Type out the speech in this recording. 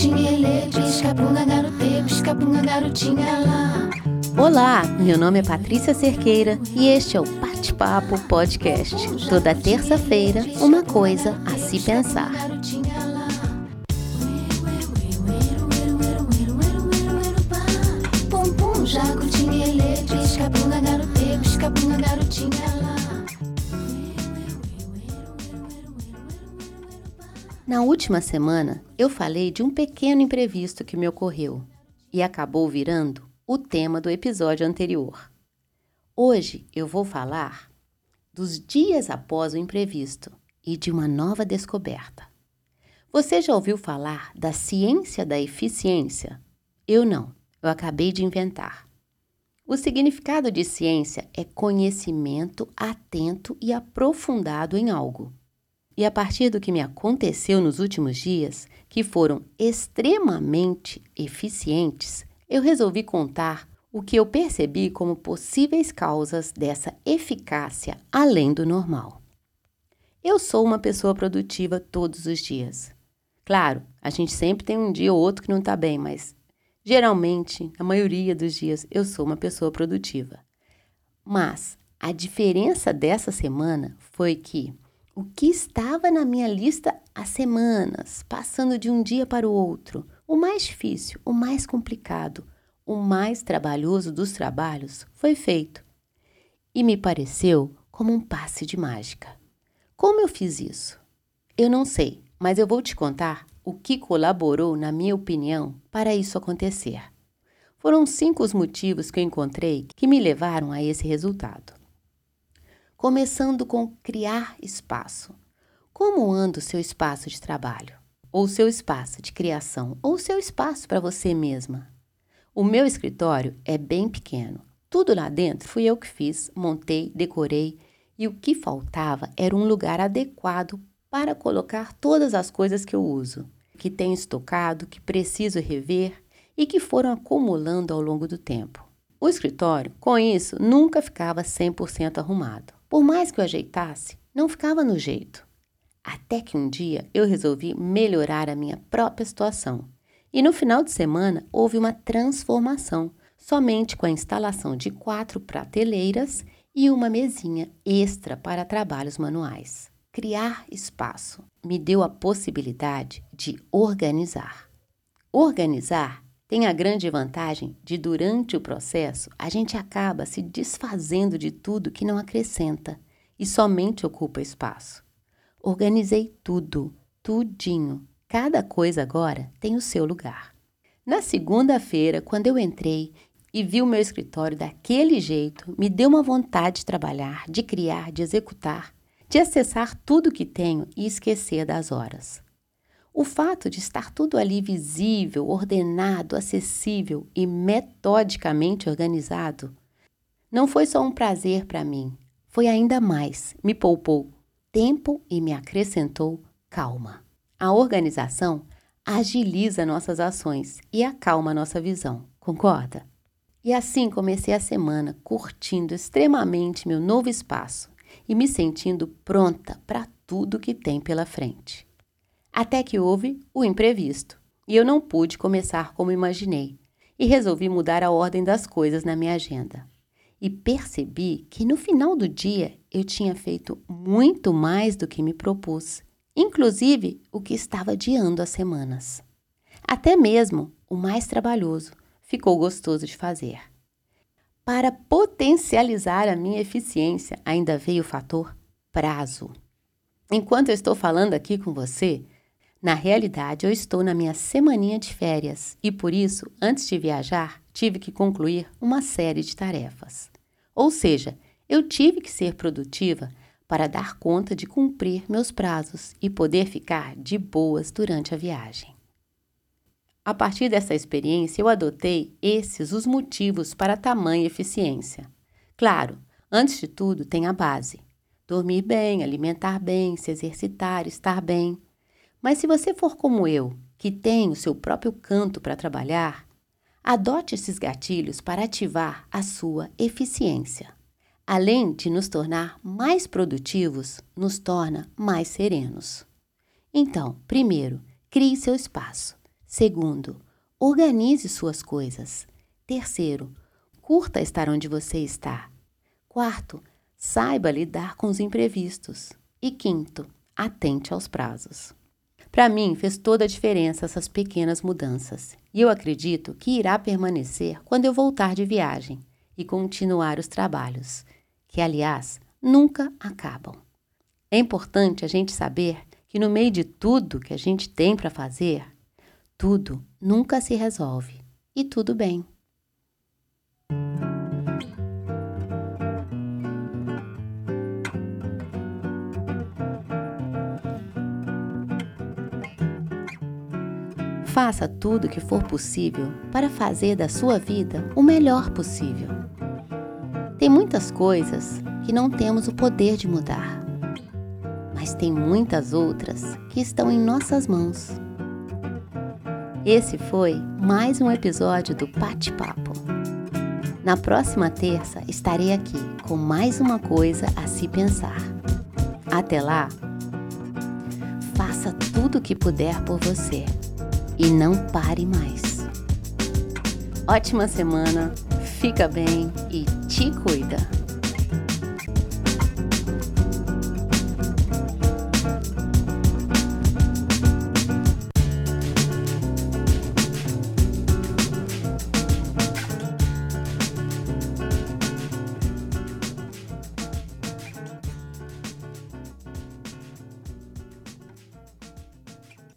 tinha pisca-bunga, garotê, pisca-bunga, garotinha lá. Olá, meu nome é Patrícia Cerqueira e este é o Bate-Papo Podcast. Toda terça-feira, uma coisa a se pensar. Pum, pum, jaco, tinha pisca-bunga, garotê, pisca-bunga, garotinha lá. Na última semana, eu falei de um pequeno imprevisto que me ocorreu e acabou virando o tema do episódio anterior. Hoje eu vou falar dos dias após o imprevisto e de uma nova descoberta. Você já ouviu falar da ciência da eficiência? Eu não, eu acabei de inventar. O significado de ciência é conhecimento atento e aprofundado em algo. E a partir do que me aconteceu nos últimos dias, que foram extremamente eficientes, eu resolvi contar o que eu percebi como possíveis causas dessa eficácia além do normal. Eu sou uma pessoa produtiva todos os dias. Claro, a gente sempre tem um dia ou outro que não está bem, mas geralmente, a maioria dos dias, eu sou uma pessoa produtiva. Mas a diferença dessa semana foi que o que estava na minha lista há semanas, passando de um dia para o outro, o mais difícil, o mais complicado, o mais trabalhoso dos trabalhos, foi feito. E me pareceu como um passe de mágica. Como eu fiz isso? Eu não sei, mas eu vou te contar o que colaborou, na minha opinião, para isso acontecer. Foram cinco os motivos que eu encontrei que me levaram a esse resultado começando com criar espaço. Como anda o seu espaço de trabalho? Ou seu espaço de criação? Ou seu espaço para você mesma? O meu escritório é bem pequeno. Tudo lá dentro fui eu que fiz, montei, decorei e o que faltava era um lugar adequado para colocar todas as coisas que eu uso, que tenho estocado, que preciso rever e que foram acumulando ao longo do tempo. O escritório, com isso, nunca ficava 100% arrumado. Por mais que eu ajeitasse, não ficava no jeito. Até que um dia eu resolvi melhorar a minha própria situação. E no final de semana houve uma transformação, somente com a instalação de quatro prateleiras e uma mesinha extra para trabalhos manuais. Criar espaço me deu a possibilidade de organizar. Organizar tem a grande vantagem de, durante o processo, a gente acaba se desfazendo de tudo que não acrescenta e somente ocupa espaço. Organizei tudo, tudinho. Cada coisa agora tem o seu lugar. Na segunda-feira, quando eu entrei e vi o meu escritório daquele jeito, me deu uma vontade de trabalhar, de criar, de executar, de acessar tudo que tenho e esquecer das horas. O fato de estar tudo ali visível, ordenado, acessível e metodicamente organizado não foi só um prazer para mim, foi ainda mais. Me poupou tempo e me acrescentou calma. A organização agiliza nossas ações e acalma nossa visão, concorda? E assim comecei a semana curtindo extremamente meu novo espaço e me sentindo pronta para tudo que tem pela frente. Até que houve o imprevisto e eu não pude começar como imaginei e resolvi mudar a ordem das coisas na minha agenda. E percebi que no final do dia eu tinha feito muito mais do que me propus, inclusive o que estava adiando há semanas. Até mesmo o mais trabalhoso ficou gostoso de fazer. Para potencializar a minha eficiência, ainda veio o fator prazo. Enquanto eu estou falando aqui com você, na realidade, eu estou na minha semaninha de férias e por isso, antes de viajar, tive que concluir uma série de tarefas. Ou seja, eu tive que ser produtiva para dar conta de cumprir meus prazos e poder ficar de boas durante a viagem. A partir dessa experiência, eu adotei esses os motivos para tamanha eficiência. Claro, antes de tudo, tem a base: dormir bem, alimentar bem, se exercitar, estar bem. Mas se você for como eu, que tem o seu próprio canto para trabalhar, adote esses gatilhos para ativar a sua eficiência. Além de nos tornar mais produtivos, nos torna mais serenos. Então, primeiro, crie seu espaço. Segundo, organize suas coisas. Terceiro, curta estar onde você está. Quarto, saiba lidar com os imprevistos. E quinto, atente aos prazos. Para mim, fez toda a diferença essas pequenas mudanças, e eu acredito que irá permanecer quando eu voltar de viagem e continuar os trabalhos, que, aliás, nunca acabam. É importante a gente saber que, no meio de tudo que a gente tem para fazer, tudo nunca se resolve e tudo bem. Faça tudo o que for possível para fazer da sua vida o melhor possível. Tem muitas coisas que não temos o poder de mudar, mas tem muitas outras que estão em nossas mãos. Esse foi mais um episódio do Pate Papo. Na próxima terça estarei aqui com mais uma coisa a se pensar. Até lá, faça tudo o que puder por você e não pare mais. Ótima semana, fica bem e te cuida!